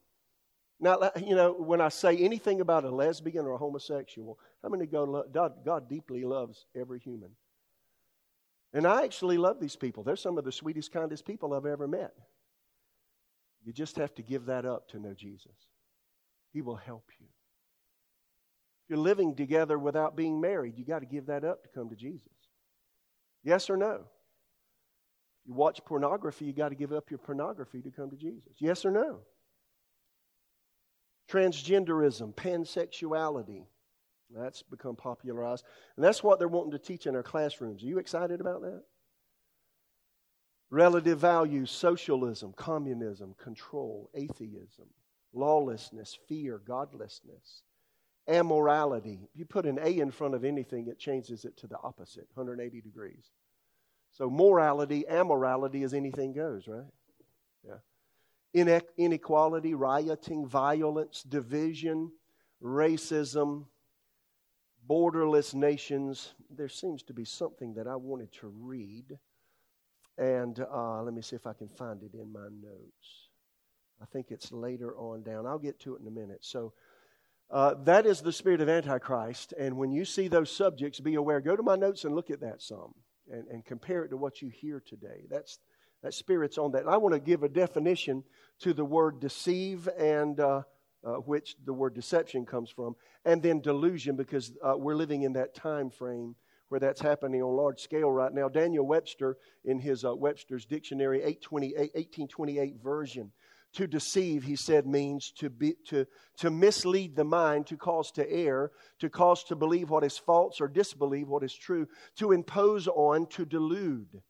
Now, you know, when I say anything about a lesbian or a homosexual, how many go, God, God deeply loves every human? And I actually love these people. They're some of the sweetest, kindest people I've ever met. You just have to give that up to know Jesus. He will help you. If you're living together without being married, you got to give that up to come to Jesus. Yes or no? You watch pornography, you got to give up your pornography to come to Jesus. Yes or no? Transgenderism, pansexuality. That's become popularized. And that's what they're wanting to teach in our classrooms. Are you excited about that? Relative values, socialism, communism, control, atheism, lawlessness, fear, godlessness, amorality. You put an A in front of anything, it changes it to the opposite, 180 degrees. So morality, amorality is anything goes, right? Yeah. Inequality, rioting, violence, division, racism, borderless nations. There seems to be something that I wanted to read. And uh, let me see if I can find it in my notes. I think it's later on down. I'll get to it in a minute. So, uh, that is the spirit of Antichrist. And when you see those subjects, be aware. Go to my notes and look at that some and, and compare it to what you hear today. That's, that spirit's on that. And I want to give a definition to the word deceive and uh, uh, which the word deception comes from, and then delusion because uh, we're living in that time frame where that's happening on large scale right now. Daniel Webster, in his uh, Webster's Dictionary 1828 version, to deceive, he said, means to, be, to, to mislead the mind, to cause to err, to cause to believe what is false or disbelieve what is true, to impose on, to delude.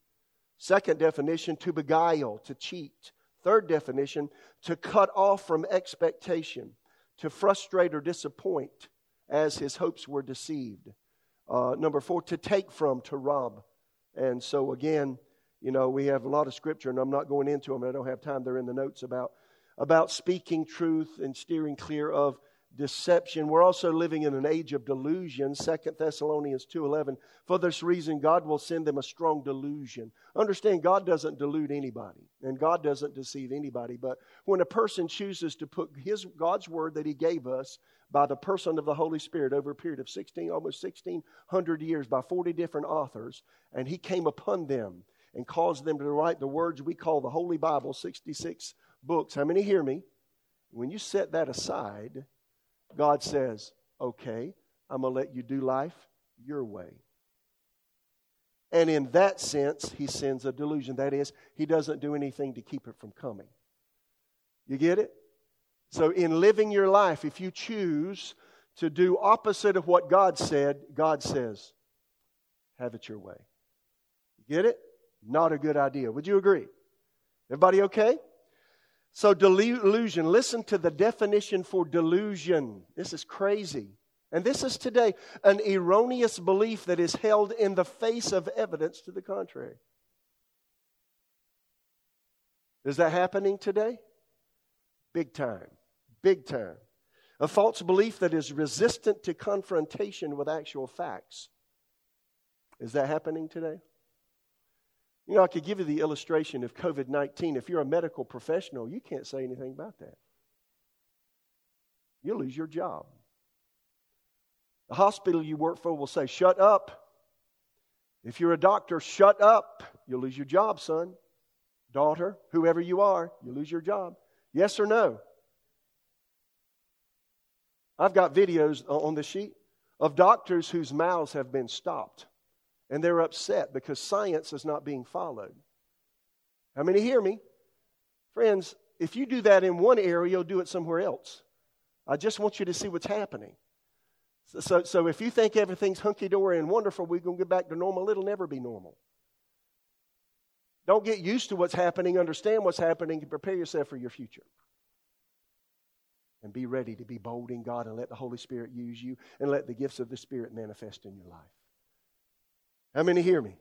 Second definition, to beguile, to cheat. Third definition, to cut off from expectation, to frustrate or disappoint as his hopes were deceived. Uh, number four, to take from, to rob. And so again, You know, we have a lot of scripture, and I'm not going into them. I don't have time. They're in the notes about about speaking truth and steering clear of deception. We're also living in an age of delusion. Second Thessalonians 2:11. For this reason God will send them a strong delusion. Understand God doesn't delude anybody and God doesn't deceive anybody, but when a person chooses to put his God's word that he gave us by the person of the Holy Spirit over a period of 16 almost 1600 years by 40 different authors and he came upon them and caused them to write the words we call the Holy Bible 66 books. How many hear me? When you set that aside, God says, okay, I'm going to let you do life your way. And in that sense, he sends a delusion. That is, he doesn't do anything to keep it from coming. You get it? So, in living your life, if you choose to do opposite of what God said, God says, have it your way. You get it? Not a good idea. Would you agree? Everybody okay? So, delusion, listen to the definition for delusion. This is crazy. And this is today an erroneous belief that is held in the face of evidence to the contrary. Is that happening today? Big time. Big time. A false belief that is resistant to confrontation with actual facts. Is that happening today? You know, I could give you the illustration of COVID 19. If you're a medical professional, you can't say anything about that. You'll lose your job. The hospital you work for will say, Shut up. If you're a doctor, shut up. You'll lose your job, son, daughter, whoever you are, you lose your job. Yes or no? I've got videos on the sheet of doctors whose mouths have been stopped and they're upset because science is not being followed. How many hear me? Friends, if you do that in one area, you'll do it somewhere else. I just want you to see what's happening. So, so, so if you think everything's hunky dory and wonderful, we're going to get back to normal, it'll never be normal. Don't get used to what's happening, understand what's happening, and prepare yourself for your future. And be ready to be bold in God and let the Holy Spirit use you and let the gifts of the Spirit manifest in your life. How many hear me?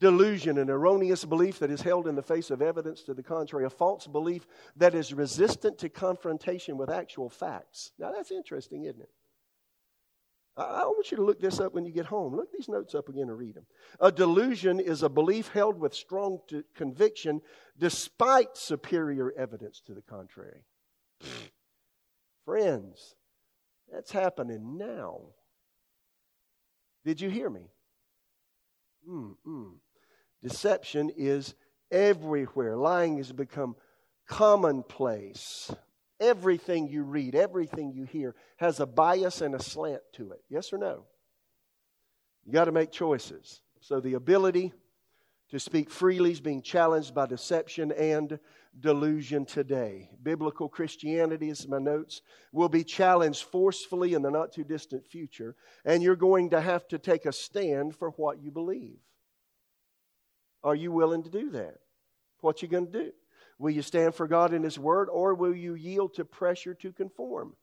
Delusion, an erroneous belief that is held in the face of evidence to the contrary, a false belief that is resistant to confrontation with actual facts. Now, that's interesting, isn't it? I want you to look this up when you get home. Look these notes up again and read them. A delusion is a belief held with strong conviction despite superior evidence to the contrary. Friends, that's happening now. Did you hear me? Mm-mm. Deception is everywhere. Lying has become commonplace. Everything you read, everything you hear has a bias and a slant to it. Yes or no? You got to make choices. So the ability to speak freely is being challenged by deception and delusion today. Biblical Christianity, as my notes, will be challenged forcefully in the not too distant future, and you're going to have to take a stand for what you believe. Are you willing to do that? What you going to do? Will you stand for God and His Word, or will you yield to pressure to conform?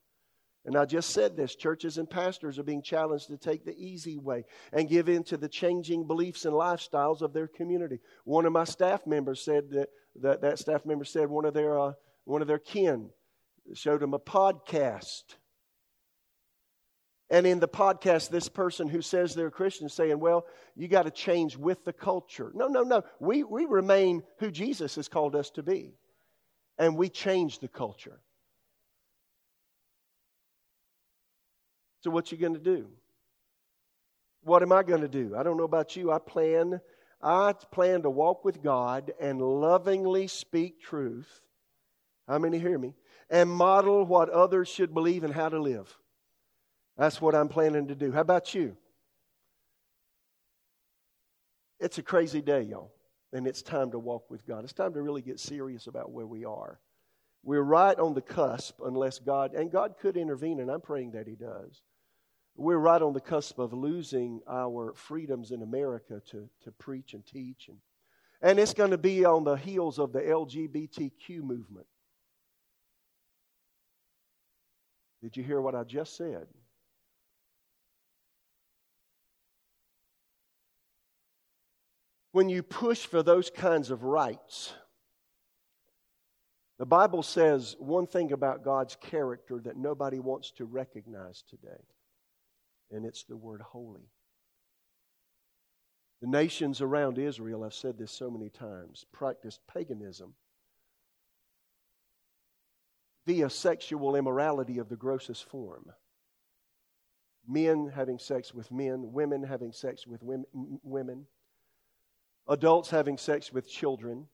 And I just said this churches and pastors are being challenged to take the easy way and give in to the changing beliefs and lifestyles of their community. One of my staff members said that that, that staff member said one of their, uh, one of their kin showed him a podcast. And in the podcast, this person who says they're a Christian is saying, Well, you got to change with the culture. No, no, no. We, we remain who Jesus has called us to be. And we change the culture. So, what you going to do? What am I going to do? I don't know about you. I plan I plan to walk with God and lovingly speak truth. How many hear me? And model what others should believe and how to live. That's what I'm planning to do. How about you? It's a crazy day, y'all. And it's time to walk with God. It's time to really get serious about where we are. We're right on the cusp, unless God, and God could intervene, and I'm praying that He does we're right on the cusp of losing our freedoms in America to, to preach and teach. And, and it's going to be on the heels of the LGBTQ movement. Did you hear what I just said? when you push for those kinds of rights, the Bible says one thing about God's character that nobody wants to recognize today, and it's the word holy. The nations around Israel, I've said this so many times, practiced paganism via sexual immorality of the grossest form. Men having sex with men, women having sex with women, adults having sex with children.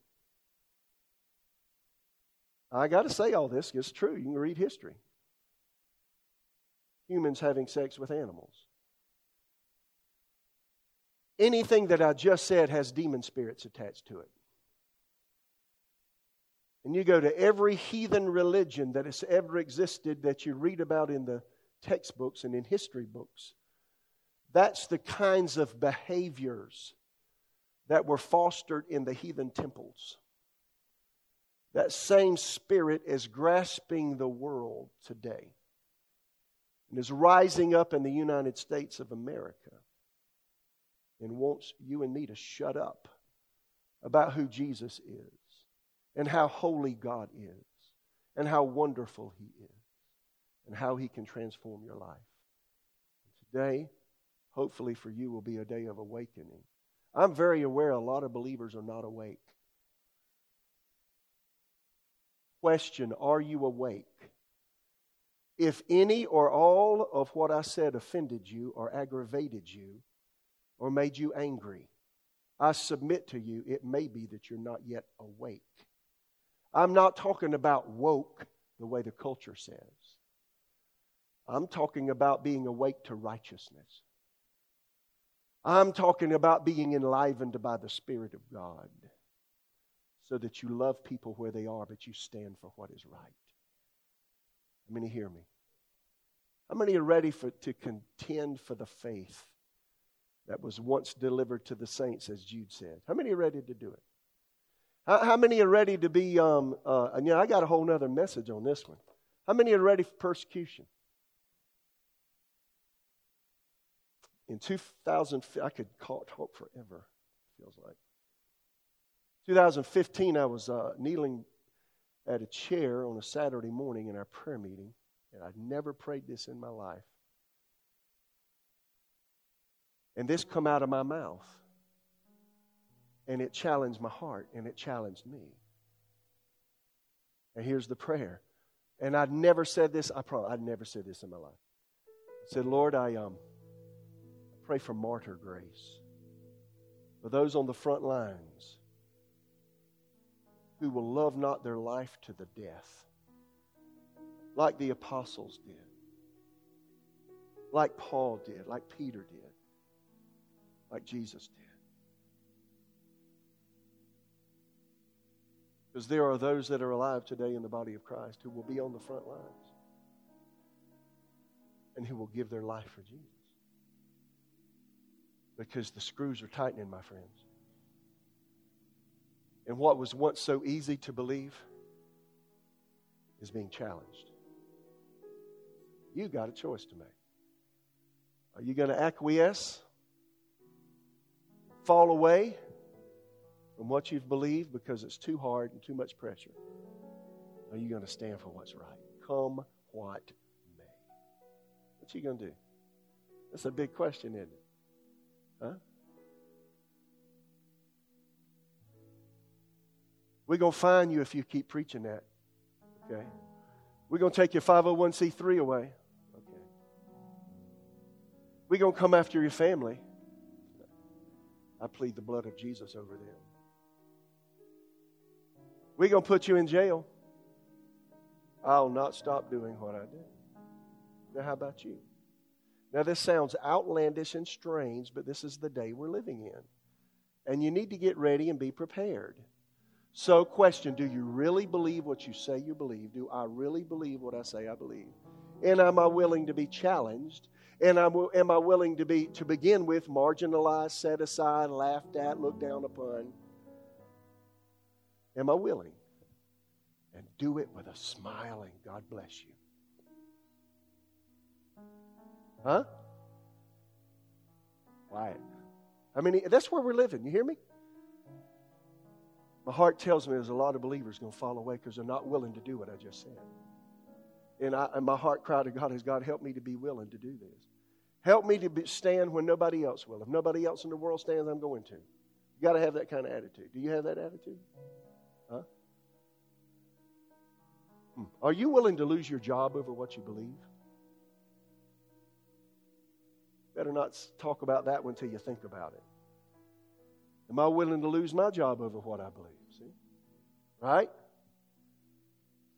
I got to say all this, it's true. You can read history. Humans having sex with animals. Anything that I just said has demon spirits attached to it. And you go to every heathen religion that has ever existed that you read about in the textbooks and in history books. That's the kinds of behaviors that were fostered in the heathen temples. That same spirit is grasping the world today and is rising up in the United States of America and wants you and me to shut up about who Jesus is and how holy God is and how wonderful He is and how He can transform your life. today, hopefully for you, will be a day of awakening. I'm very aware a lot of believers are not awake. Question Are you awake? If any or all of what I said offended you or aggravated you or made you angry, I submit to you, it may be that you're not yet awake. I'm not talking about woke the way the culture says. I'm talking about being awake to righteousness. I'm talking about being enlivened by the Spirit of God so that you love people where they are, but you stand for what is right. How many hear me? How many are ready for, to contend for the faith that was once delivered to the saints, as Jude said? How many are ready to do it? How, how many are ready to be, um, uh, and you know, I got a whole other message on this one. How many are ready for persecution? In 2000, I could talk forever, feels like. 2015, I was uh, kneeling at a chair on a Saturday morning in our prayer meeting, and I'd never prayed this in my life. And this come out of my mouth and it challenged my heart and it challenged me. And here's the prayer. And I'd never said this, I promise, I'd never said this in my life. I said, Lord, I um, pray for martyr grace. For those on the front lines who will love not their life to the death, like the apostles did, like Paul did, like Peter did, like Jesus did. Because there are those that are alive today in the body of Christ who will be on the front lines and who will give their life for Jesus. Because the screws are tightening, my friends. And what was once so easy to believe is being challenged. You got a choice to make. Are you going to acquiesce? Fall away? from what you've believed because it's too hard and too much pressure? Are you going to stand for what's right? Come what may. What you going to do? That's a big question, isn't it? Huh? We're going to find you if you keep preaching that. Okay? We're going to take your 501c3 away. Okay. We're going to come after your family. I plead the blood of Jesus over them. We're going to put you in jail. I'll not stop doing what I do. Now, how about you? Now, this sounds outlandish and strange, but this is the day we're living in. And you need to get ready and be prepared. So, question Do you really believe what you say you believe? Do I really believe what I say I believe? And am I willing to be challenged? And am I willing to be, to begin with, marginalized, set aside, laughed at, looked down upon? Am I willing? And do it with a smiling God bless you. Huh? Quiet. I mean, that's where we're living. You hear me? My heart tells me there's a lot of believers going to fall away because they're not willing to do what I just said. And, I, and my heart cried to God is God, help me to be willing to do this. Help me to be, stand when nobody else will. If nobody else in the world stands, I'm going to. You got to have that kind of attitude. Do you have that attitude? Huh? Hmm. Are you willing to lose your job over what you believe? Better not talk about that one until you think about it. Am I willing to lose my job over what I believe? Right?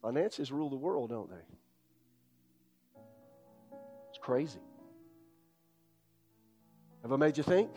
Finances rule the world, don't they? It's crazy. Have I made you think?